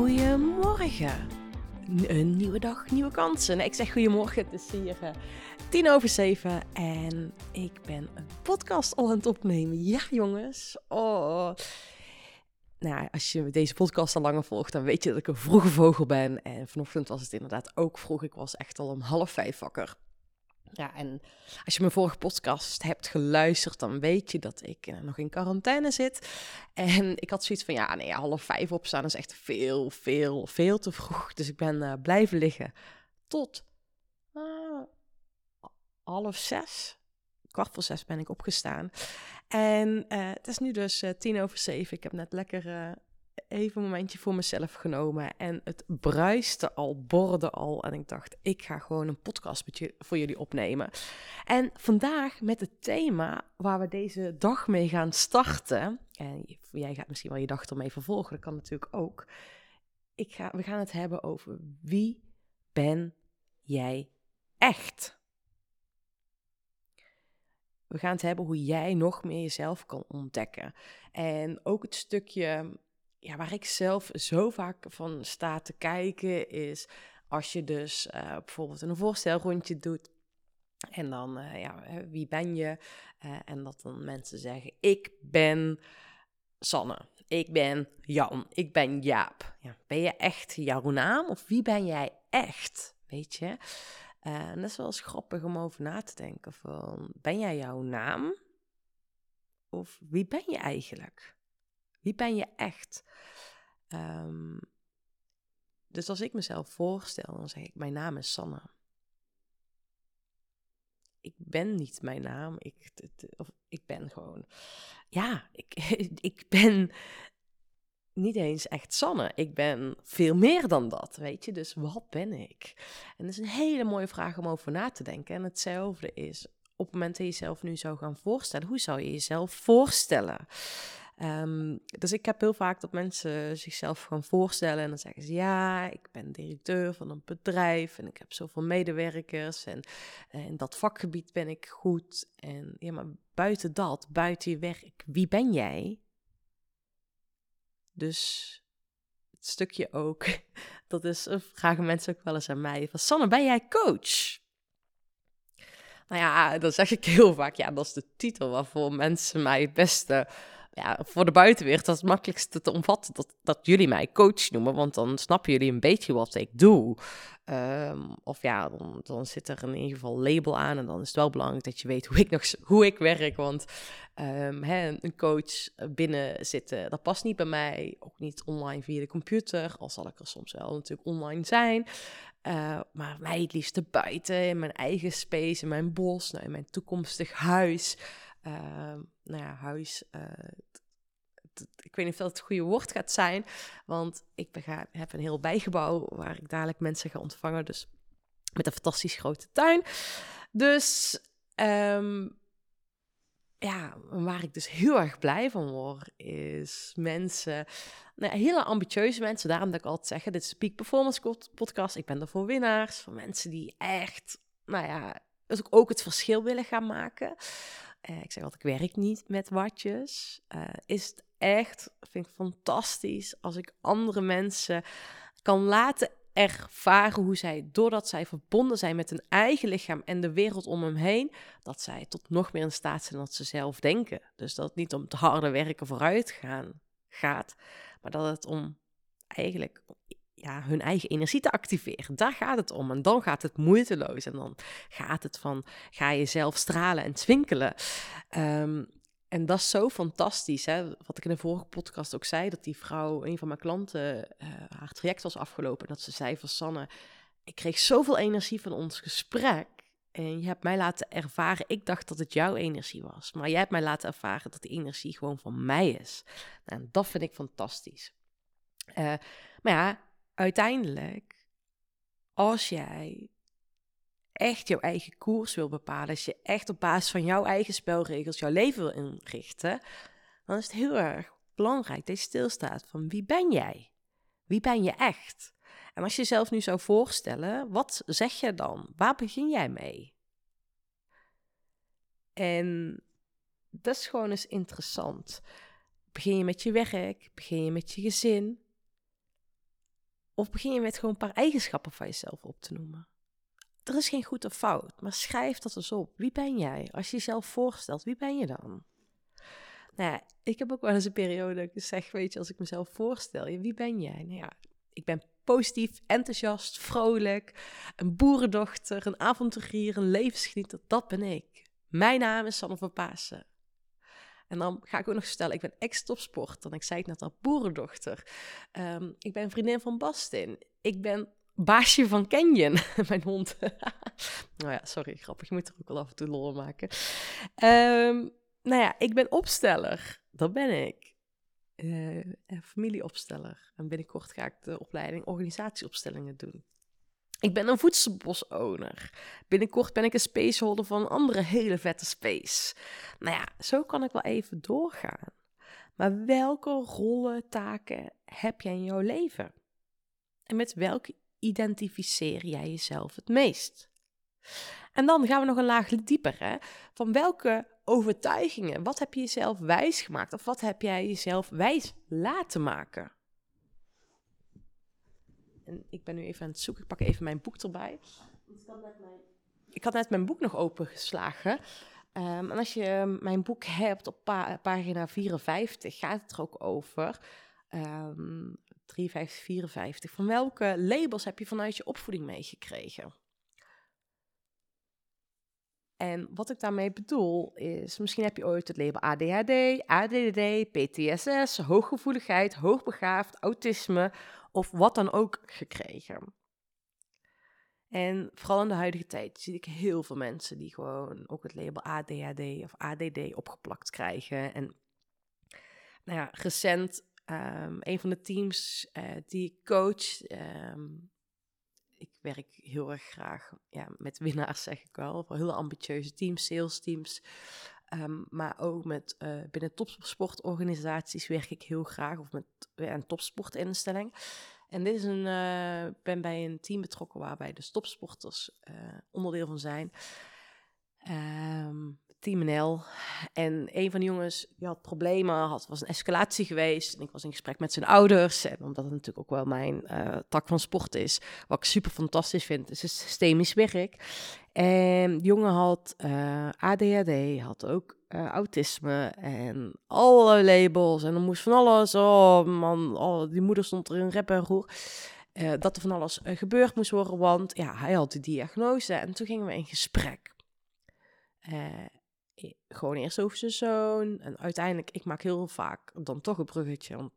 Goedemorgen. Een nieuwe dag, nieuwe kansen. Nee, ik zeg goedemorgen, het is hier uh, tien over zeven en ik ben een podcast al aan het opnemen. Ja, jongens. Oh. Nou, als je deze podcast al langer volgt, dan weet je dat ik een vroege vogel ben. En vanochtend was het inderdaad ook vroeg. Ik was echt al om half vijf wakker. Ja, en als je mijn vorige podcast hebt geluisterd, dan weet je dat ik nog in quarantaine zit. En ik had zoiets van, ja, nee, half vijf opstaan is echt veel, veel, veel te vroeg. Dus ik ben uh, blijven liggen tot uh, half zes. Kwart voor zes ben ik opgestaan. En het is nu dus tien over zeven. Ik heb net lekker even een momentje voor mezelf genomen. En het bruiste al, borde al. En ik dacht, ik ga gewoon een podcast met je, voor jullie opnemen. En vandaag met het thema waar we deze dag mee gaan starten. En jij gaat misschien wel je dag ermee vervolgen, dat kan natuurlijk ook. Ik ga, we gaan het hebben over wie ben jij echt? We gaan het hebben hoe jij nog meer jezelf kan ontdekken. En ook het stukje ja, waar ik zelf zo vaak van sta te kijken is als je dus uh, bijvoorbeeld een voorstelrondje doet. En dan, uh, ja, wie ben je? Uh, en dat dan mensen zeggen, ik ben Sanne, ik ben Jan, ik ben Jaap. Ja, ben je echt jouw naam of wie ben jij echt? Weet je? en dat is wel eens grappig om over na te denken van, ben jij jouw naam? Of wie ben je eigenlijk? Wie ben je echt? Um, dus als ik mezelf voorstel, dan zeg ik: Mijn naam is Sanne. Ik ben niet mijn naam. Ik, of ik ben gewoon. Ja, ik, ik ben niet eens echt Sanne. Ik ben veel meer dan dat, weet je. Dus wat ben ik? En dat is een hele mooie vraag om over na te denken. En hetzelfde is op het moment dat je jezelf nu zou gaan voorstellen. Hoe zou je jezelf voorstellen? Um, dus ik heb heel vaak dat mensen zichzelf gaan voorstellen en dan zeggen ze ja, ik ben directeur van een bedrijf en ik heb zoveel medewerkers en in dat vakgebied ben ik goed. En ja, maar buiten dat, buiten je werk, wie ben jij? Dus het stukje ook, dat is, vragen mensen ook wel eens aan mij, van Sanne, ben jij coach? Nou ja, dan zeg ik heel vaak, ja, dat is de titel waarvoor mensen mij het beste ja, voor de buitenwereld dat is het makkelijkste te omvatten dat, dat jullie mij coach noemen, want dan snappen jullie een beetje wat ik doe. Um, of ja, dan, dan zit er in ieder geval label aan en dan is het wel belangrijk dat je weet hoe ik, nog, hoe ik werk, want um, hè, een coach binnen zitten, dat past niet bij mij, ook niet online via de computer, al zal ik er soms wel natuurlijk online zijn. Uh, maar mij het liefst buiten, in mijn eigen space, in mijn bos, nou, in mijn toekomstig huis. Uh, nou ja, huis. Uh, ik weet niet of dat het goede woord gaat zijn. Want ik bega, heb een heel bijgebouw waar ik dadelijk mensen ga ontvangen. Dus met een fantastisch grote tuin. Dus um, ja, waar ik dus heel erg blij van word, is mensen, nou, hele ambitieuze mensen. Daarom dat ik altijd zeg, dit is de Peak Performance podcast. Ik ben er voor winnaars, voor mensen die echt, nou ja, ook het verschil willen gaan maken. Uh, ik zeg altijd, ik werk niet met watjes. Uh, is het echt, vind ik fantastisch, als ik andere mensen kan laten ervaren hoe zij, doordat zij verbonden zijn met hun eigen lichaam en de wereld om hem heen, dat zij tot nog meer in staat zijn dan ze zelf denken. Dus dat het niet om te harde werken vooruit gaan gaat, maar dat het om eigenlijk ja, hun eigen energie te activeren. Daar gaat het om. En dan gaat het moeiteloos. En dan gaat het van, ga je zelf stralen en twinkelen. Um, en dat is zo fantastisch. Hè? Wat ik in de vorige podcast ook zei, dat die vrouw, een van mijn klanten, uh, haar traject was afgelopen. Dat ze zei van Sanne, ik kreeg zoveel energie van ons gesprek. En je hebt mij laten ervaren, ik dacht dat het jouw energie was. Maar jij hebt mij laten ervaren dat die energie gewoon van mij is. Nou, en dat vind ik fantastisch. Uh, maar ja, uiteindelijk, als jij echt jouw eigen koers wil bepalen, als je echt op basis van jouw eigen spelregels jouw leven wil inrichten, dan is het heel erg belangrijk dat je stilstaat van wie ben jij? Wie ben je echt? En als je jezelf nu zou voorstellen, wat zeg je dan? Waar begin jij mee? En dat is gewoon eens interessant. Begin je met je werk? Begin je met je gezin? Of begin je met gewoon een paar eigenschappen van jezelf op te noemen? Er is geen goed of fout, maar schrijf dat eens op. Wie ben jij? Als je jezelf voorstelt, wie ben je dan? Nou ja, ik heb ook wel eens een periode dat ik zeg, weet je, als ik mezelf voorstel, wie ben jij? Nou ja, ik ben positief, enthousiast, vrolijk, een boerendochter, een avonturier, een levensgenieter, dat ben ik. Mijn naam is Sanne van Pasen. En dan ga ik ook nog stellen, ik ben ex-topsport. Dan ik zei het net al, boerendochter. Um, ik ben vriendin van Bastin. Ik ben baasje van Canyon, mijn hond. nou ja, sorry, grappig. Je moet er ook wel af en toe lol maken. Um, nou ja, ik ben opsteller. Dat ben ik. Uh, familieopsteller. En binnenkort ga ik de opleiding organisatieopstellingen doen. Ik ben een voedselbos-owner. Binnenkort ben ik een spaceholder van een andere hele vette space. Nou ja, zo kan ik wel even doorgaan. Maar welke rollen, taken heb jij in jouw leven? En met welke identificeer jij jezelf het meest? En dan gaan we nog een laag dieper. Hè? Van welke overtuigingen, wat heb je jezelf wijs gemaakt? Of wat heb jij jezelf wijs laten maken? En ik ben nu even aan het zoeken. Ik pak even mijn boek erbij. Ik had net mijn, ik had net mijn boek nog opengeslagen. Um, en als je mijn boek hebt op pagina 54, gaat het er ook over. Um, 53, 54. Van welke labels heb je vanuit je opvoeding meegekregen? En wat ik daarmee bedoel is, misschien heb je ooit het label ADHD, ADD, PTSS, hooggevoeligheid, hoogbegaafd, autisme of wat dan ook gekregen. En vooral in de huidige tijd zie ik heel veel mensen die gewoon ook het label ADHD of ADD opgeplakt krijgen. En nou ja, recent um, een van de teams uh, die ik coach, ik werk heel erg graag ja, met winnaars, zeg ik wel. Voor hele ambitieuze teams, sales teams. Um, maar ook met uh, binnen topsportorganisaties werk ik heel graag. Of met ja, een topsportinstelling. En dit is een, uh, ben bij een team betrokken waarbij de topsporters uh, onderdeel van zijn. Um, Team NL. En een van de jongens die had problemen, had, was een escalatie geweest. En ik was in gesprek met zijn ouders. En omdat het natuurlijk ook wel mijn uh, tak van sport is, wat ik super fantastisch vind, is het systemisch werk. En de jongen had eh, ADHD, had ook uh, autisme en alle labels. En er moest van alles. Oh man, oh, die moeder stond er in rep en roer. dat er van alles gebeurd moest worden, want ja, hij had de diagnose. En toen gingen we in gesprek. Gewoon eerst over zijn zoon. En uiteindelijk, ik maak heel vaak dan toch een bruggetje. Want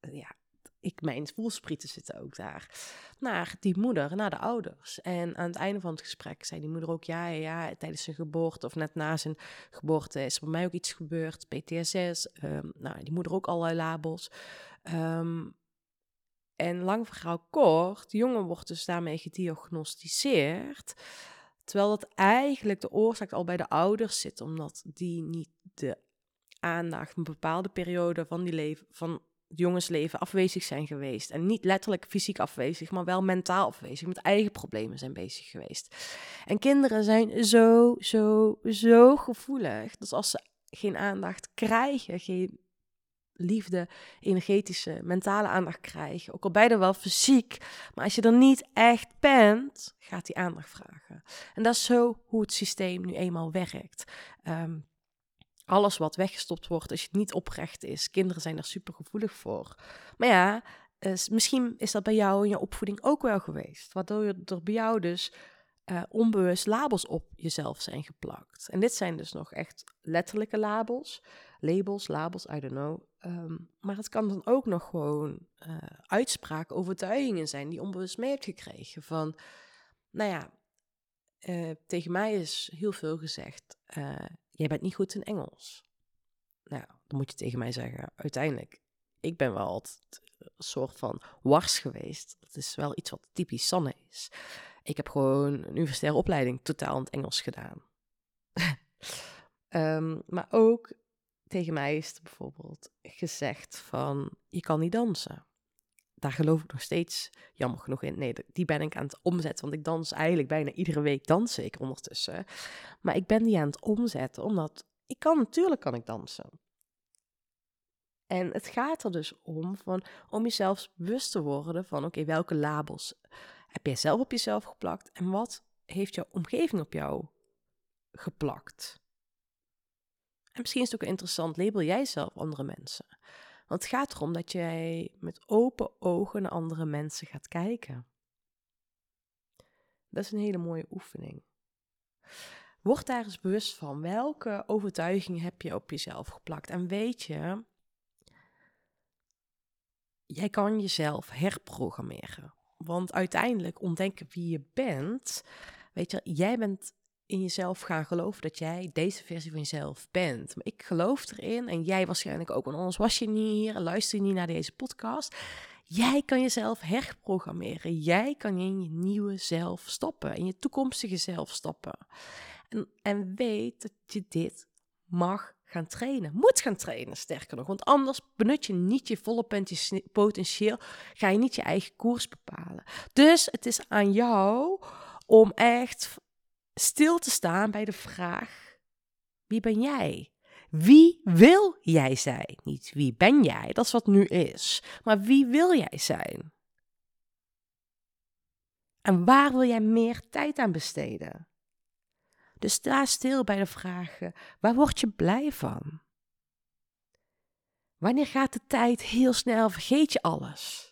ja, ik, mijn voelsprieten zitten ook daar. Naar die moeder, naar de ouders. En aan het einde van het gesprek zei die moeder ook: ja, ja, tijdens zijn geboorte of net na zijn geboorte is bij mij ook iets gebeurd. PTSS. Um, ehm, nou, die moeder ook allerlei labels. Ehm, en lang verhaal kort, jongen wordt dus daarmee gediagnosticeerd. Terwijl dat eigenlijk de oorzaak al bij de ouders zit, omdat die niet de aandacht een bepaalde periode van die leven, van jongensleven afwezig zijn geweest. En niet letterlijk fysiek afwezig, maar wel mentaal afwezig, met eigen problemen zijn bezig geweest. En kinderen zijn zo, zo, zo gevoelig. Dus als ze geen aandacht krijgen, geen liefde, energetische, mentale aandacht krijgen. Ook al beide wel fysiek, maar als je er niet echt bent, gaat die aandacht vragen. En dat is zo hoe het systeem nu eenmaal werkt. Um, alles wat weggestopt wordt als je het niet oprecht is. Kinderen zijn er super gevoelig voor. Maar ja, is, misschien is dat bij jou in je opvoeding ook wel geweest. Waardoor er bij jou dus uh, onbewust labels op jezelf zijn geplakt. En dit zijn dus nog echt letterlijke labels. Labels, labels, I don't know. Um, maar het kan dan ook nog gewoon uh, uitspraken, overtuigingen zijn die onbewust mee hebt gekregen. Van, nou ja, uh, tegen mij is heel veel gezegd, jij bent niet goed in Engels. Nou, dan moet je tegen mij zeggen, uiteindelijk, ik ben wel altijd een soort van wars geweest. Dat is wel iets wat typisch Sanne is. Ik heb gewoon een universitaire opleiding totaal in het Engels gedaan. um, maar ook tegen mij is bijvoorbeeld gezegd van, je kan niet dansen. Daar geloof ik nog steeds jammer genoeg in. Nee, die ben ik aan het omzetten, want ik dans eigenlijk bijna iedere week dansen ik ondertussen. Maar ik ben die aan het omzetten, omdat ik kan, natuurlijk kan ik dansen. En het gaat er dus om, van, om jezelf bewust te worden van, oké, welke labels heb jij zelf op jezelf geplakt en wat heeft jouw omgeving op jou geplakt? En misschien is het ook interessant, label jij zelf andere mensen? Want het gaat erom dat jij met open ogen naar andere mensen gaat kijken. Dat is een hele mooie oefening. Word daar eens bewust van. Welke overtuiging heb je op jezelf geplakt? En weet je, jij kan jezelf herprogrammeren. Want uiteindelijk ontdekken wie je bent. Weet je, jij bent in jezelf gaan geloven dat jij deze versie van jezelf bent. Maar ik geloof erin en jij waarschijnlijk ook, want anders was je niet hier en luister je niet naar deze podcast. Jij kan jezelf herprogrammeren. Jij kan in je nieuwe zelf stoppen, in je toekomstige zelf stoppen. En, en weet dat je dit mag gaan trainen. Moet gaan trainen, sterker nog. Want anders benut je niet je volle potentieel. Ga je niet je eigen koers bepalen. Dus het is aan jou om echt stil te staan bij de vraag: wie ben jij? Wie wil jij zijn? Niet wie ben jij, dat is wat nu is. Maar wie wil jij zijn? En waar wil jij meer tijd aan besteden? Dus sta stil bij de vragen: waar word je blij van? Wanneer gaat de tijd heel snel? Vergeet je alles?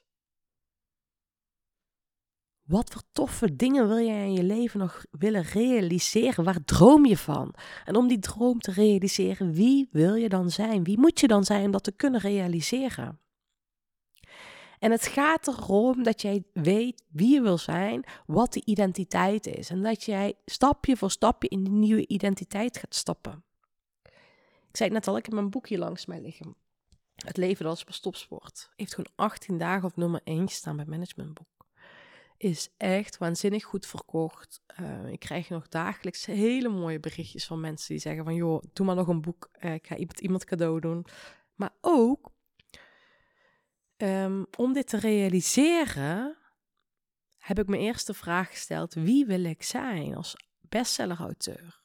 Wat voor toffe dingen wil jij in je leven nog willen realiseren? Waar droom je van? En om die droom te realiseren, wie wil je dan zijn? Wie moet je dan zijn om dat te kunnen realiseren? En het gaat erom dat jij weet wie je wil zijn, wat die identiteit is. En dat jij stapje voor stapje in die nieuwe identiteit gaat stappen. Ik zei het net al, ik heb mijn boekje langs mij liggen. Het leven als stopsport. Heeft gewoon 18 dagen op nummer 1 staan bij managementboek is echt waanzinnig goed verkocht. Uh, ik krijg nog dagelijks hele mooie berichtjes van mensen die zeggen van... joh, doe maar nog een boek, uh, ik ga iemand, cadeau doen. Maar ook um, om dit te realiseren heb ik mijn eerste vraag gesteld... wie wil ik zijn als bestsellerauteur?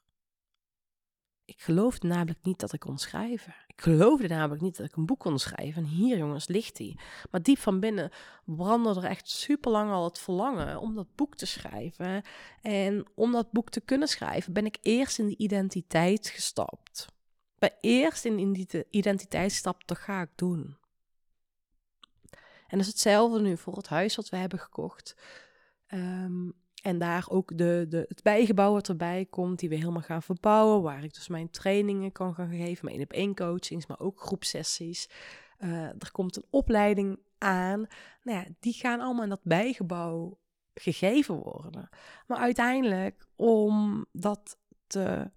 Ik geloofde namelijk niet dat ik kon schrijven. Ik geloofde namelijk niet dat ik een boek kon schrijven. En hier, jongens, ligt hij. Maar diep van binnen brandde er echt super lang al het verlangen om dat boek te schrijven. En om dat boek te kunnen schrijven, ben ik eerst in de identiteit gestapt. Bij eerst in die identiteit stap, dat ga ik doen. En dat is hetzelfde nu voor het huis wat we hebben gekocht. Um, en daar ook de, de, het bijgebouw wat erbij komt, die we helemaal gaan verbouwen. Waar ik dus mijn trainingen kan gaan geven, mijn op één coachings, maar ook groepsessies. Uh, er komt een opleiding aan. Nou ja, die gaan allemaal in dat bijgebouw gegeven worden. Maar uiteindelijk, om dat te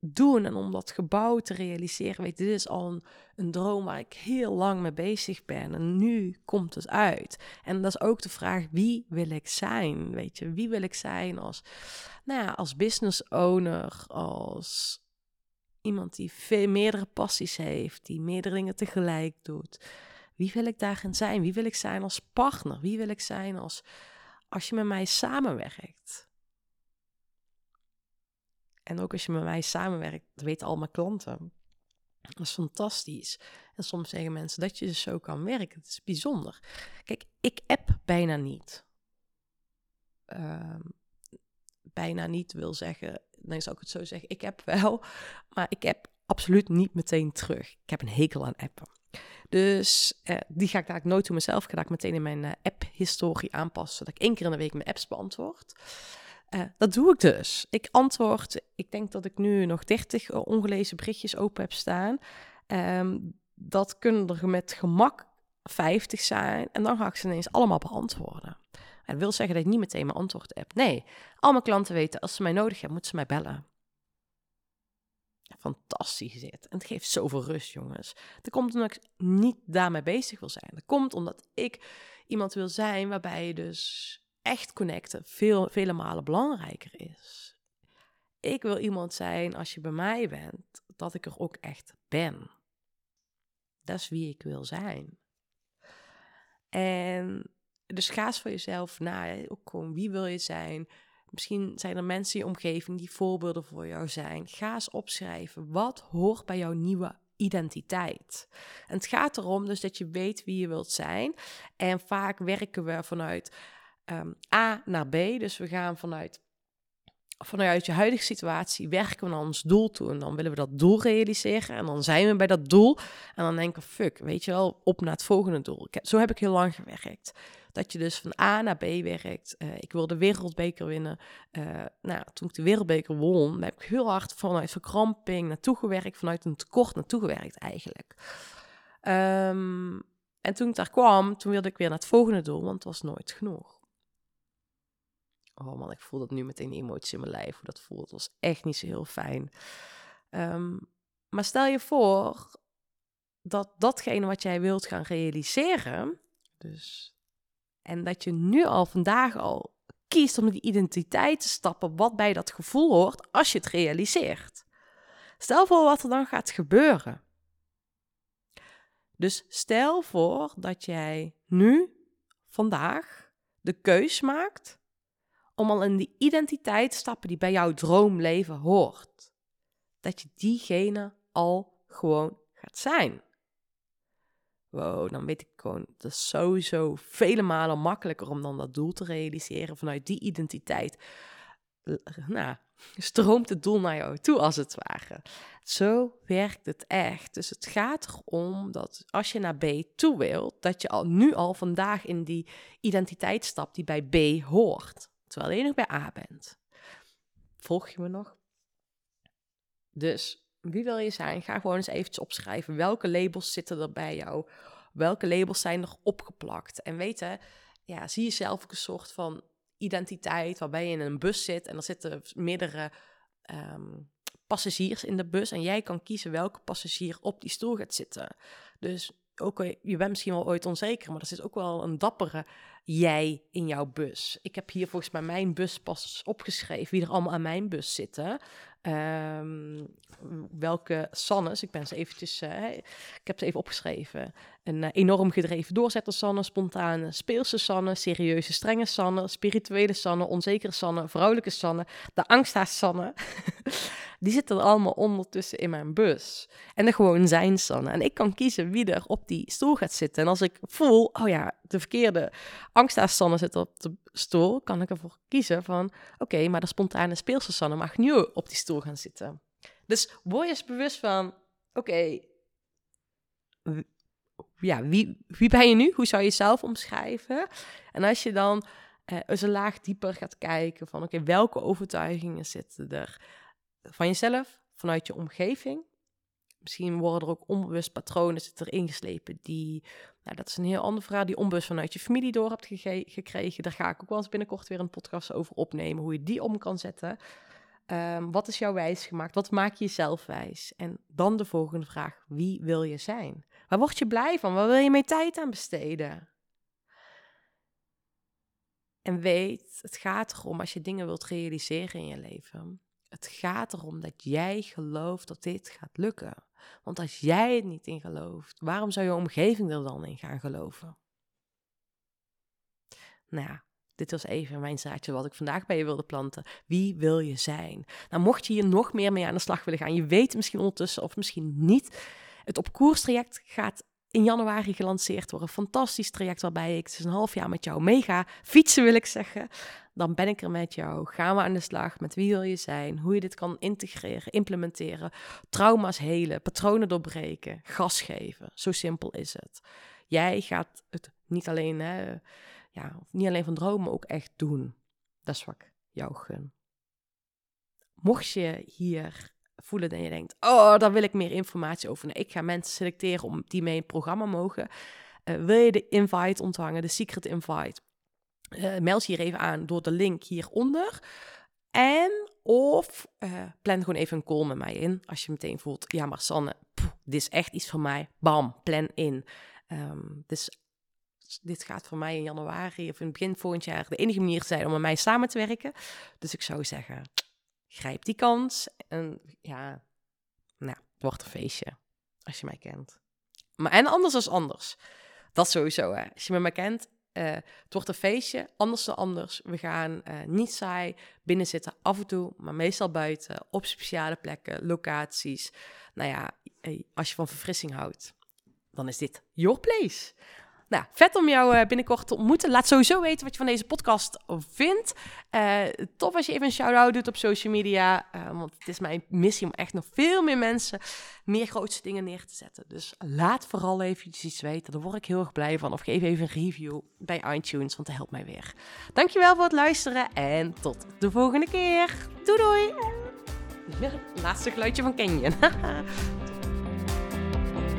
doen en om dat gebouw te realiseren. Weet, dit is al een, een, droom waar ik heel lang mee bezig ben en nu komt het uit. En dat is ook de vraag, wie wil ik zijn? Weet je, wie wil ik zijn als, nou ja, als business owner, als iemand die veel, meerdere passies heeft, die meerdere dingen tegelijk doet. Wie wil ik daarin zijn? Wie wil ik zijn als partner? Wie wil ik zijn als, als je met mij samenwerkt? En ook als je met mij samenwerkt, dat weten al mijn klanten. Dat is fantastisch. En soms zeggen mensen dat je dus zo kan werken. Het is bijzonder. Kijk, ik app bijna niet. Ehm, bijna niet wil zeggen, dan zou ik het zo zeggen, ik heb wel, maar ik heb absoluut niet meteen terug. Ik heb een hekel aan appen. Dus eh, die ga ik daar nooit toe mezelf. Ga ik meteen in mijn uh, app-historie aanpassen. Dat ik één keer in de week mijn apps beantwoord. Uh, dat doe ik dus. Ik antwoord, ik denk dat ik nu nog 30 eh, ongelezen berichtjes open heb staan. Um, dat kunnen er met gemak 50 zijn. En dan ga ik ze ineens allemaal beantwoorden. En dat wil zeggen dat ik niet meteen mijn antwoord heb. Nee, al mijn klanten weten, als ze mij nodig hebben, moeten ze mij bellen. Fantastisch dit. En het geeft zoveel rust, jongens. Dat komt omdat ik niet daarmee bezig wil zijn. Dat komt omdat ik iemand wil zijn waarbij je dus echt connecten veel, vele malen belangrijker is. Ik wil iemand zijn als je bij mij bent, dat ik er ook echt ben. Dat is wie ik wil zijn. En dus ga eens voor jezelf na. Ook wie wil je zijn? Misschien zijn er mensen in je omgeving die voorbeelden voor jou zijn. Ga eens opschrijven. Wat hoort bij jouw nieuwe identiteit. En het gaat erom dus dat je weet wie je wilt zijn. En vaak werken we vanuit ehm, A naar B. Dus we gaan vanuit vanuit je huidige situatie werken we naar ons doel toe. En dan willen we dat doel realiseren. En dan zijn we bij dat doel. En dan denken we, fuck, weet je wel, op naar het volgende doel. Ik zo heb ik heel lang gewerkt. Dat je dus van A naar B werkt. Uh, ik wil de wereldbeker winnen. Uh, nou, toen ik de wereldbeker won, heb ik heel hard vanuit verkramping naartoe gewerkt. Vanuit een tekort naartoe gewerkt eigenlijk. Um, en toen ik daar kwam, toen wilde ik weer naar het volgende doel, want het was nooit genoeg. Oh man, ik voel dat nu meteen emoties in mijn lijf, hoe dat voelt. Was echt niet zo heel fijn. Um, maar stel je voor dat datgene wat jij wilt gaan realiseren, dus, en dat je nu al vandaag al kiest om die identiteit te stappen, wat bij dat gevoel hoort als je het realiseert. Stel voor wat er dan gaat gebeuren. Dus stel voor dat jij nu, vandaag, de keus maakt om al in die identiteit te stappen die bij jouw droomleven hoort. Dat je diegene al gewoon gaat zijn. Wow, dan weet ik gewoon, dat is sowieso vele malen makkelijker om dan dat doel te realiseren vanuit die identiteit. Nou, stroomt het doel naar jou toe als het ware. Zo werkt het echt. Dus het gaat erom dat als je naar B toe wilt, dat je al nu al vandaag in die identiteit stapt die bij B hoort terwijl je nog bij A bent. Volg je me nog? Dus wie wil je zijn? Ga gewoon eens eventjes opschrijven. Welke labels zitten er bij jou? Welke labels zijn er opgeplakt? En weten, ja, zie jezelf ook een soort van identiteit waarbij je in een bus zit en er zitten meerdere ehm, passagiers in de bus en jij kan kiezen welke passagier op die stoel gaat zitten. Dus ook, je bent misschien wel ooit onzeker, maar er zit ook wel een dappere jij in jouw bus. Ik heb hier volgens mij mijn bus pas opgeschreven, wie er allemaal aan mijn bus zitten. Um, welke Sannes, ik ben ze eventjes, uh, ik heb ze even opgeschreven. Een uh, enorm gedreven doorzetter Sanne, spontane speelse Sanne, serieuze strenge Sanne, spirituele Sanne, onzekere Sanne, vrouwelijke Sanne, de angsthaas Sanne. die zitten er allemaal ondertussen in mijn bus. En er gewoon zijn Sanne. En ik kan kiezen wie er op die stoel gaat zitten. En als ik voel, oh ja, de verkeerde angsthaas Sanne zit op de stoel, kan ik ervoor kiezen van, oké, maar de spontane speelse Sanne mag nu op die stoel gaan zitten. Dus word je eens bewust van, oké, ja, wie, wie ben je nu? Hoe zou je jezelf omschrijven? En als je dan uh, eens een laag dieper gaat kijken van, oké, welke overtuigingen zitten er van jezelf, vanuit je omgeving? Misschien worden er ook onbewust patronen zitten er ingeslepen die, nou, dat is een heel ander verhaal, die onbewust vanuit je familie door hebt gekregen. Daar ga ik ook wel eens binnenkort weer een podcast over opnemen, hoe je die om kan zetten. Um, wat is jouw wijs gemaakt? Wat maak je jezelf wijs? En dan de volgende vraag: wie wil je zijn? Waar word je blij van? Waar wil je mee tijd aan besteden? En weet, het gaat erom als je dingen wilt realiseren in je leven. Het gaat erom dat jij gelooft dat dit gaat lukken. Want als jij het niet in gelooft, waarom zou je omgeving er dan in gaan geloven? Nou ja, dit was even mijn zaadje wat ik vandaag bij je wilde planten. Wie wil je zijn? Nou, mocht je hier nog meer mee aan de slag willen gaan, je weet misschien ondertussen of misschien niet. Het op koers traject gaat in januari gelanceerd worden. Fantastisch traject waarbij ik dus een half jaar met jou meega. Fietsen wil ik zeggen. Dan ben ik er met jou. Gaan we aan de slag met wie wil je zijn? Hoe je dit kan integreren, implementeren. Trauma's helen, patronen doorbreken, gas geven. Zo simpel is het. Jij gaat het niet alleen... Hè, ja, niet alleen van dromen, maar ook echt doen. Dat is wat jou gun. Mocht je hier voelen en je denkt, oh, daar wil ik meer informatie over. Ik ga mensen selecteren om die mee in het programma mogen. Uh, wil je de invite ontvangen, de secret invite? Uh, meld je hier even aan door de link hieronder. En of uh, plan gewoon even een call met mij in. Als je meteen voelt, ja maar Sanne, dit is echt iets voor mij. Bam, plan in. Um, dus dit gaat voor mij in januari of in het begin volgend jaar de enige manier zijn om met mij samen te werken. Dus ik zou zeggen, grijp die kans. En ja, nou, het wordt een feestje. Als je mij kent. Maar en anders is anders. Dat sowieso, hè. Als je me mij kent, uh, het wordt een feestje, anders dan anders. We gaan uh, niet saai binnen zitten, af en toe, maar meestal buiten, op speciale plekken, locaties. Nou ja, als je van verfrissing houdt, dan is dit your place. Nou, vet om jou eh, binnenkort te ontmoeten. Laat sowieso weten wat je van deze podcast vindt. Uh, tof als je even een shout-out doet op social media. Uh, want het is mijn missie om echt nog veel meer mensen meer grootste dingen neer te zetten. Dus laat vooral even iets weten. Daar word ik heel erg blij van. Of geef even een review bij iTunes, want dat helpt mij weer. Dankjewel voor het luisteren en tot de volgende keer. Doei doei! laatste geluidje van Canyon.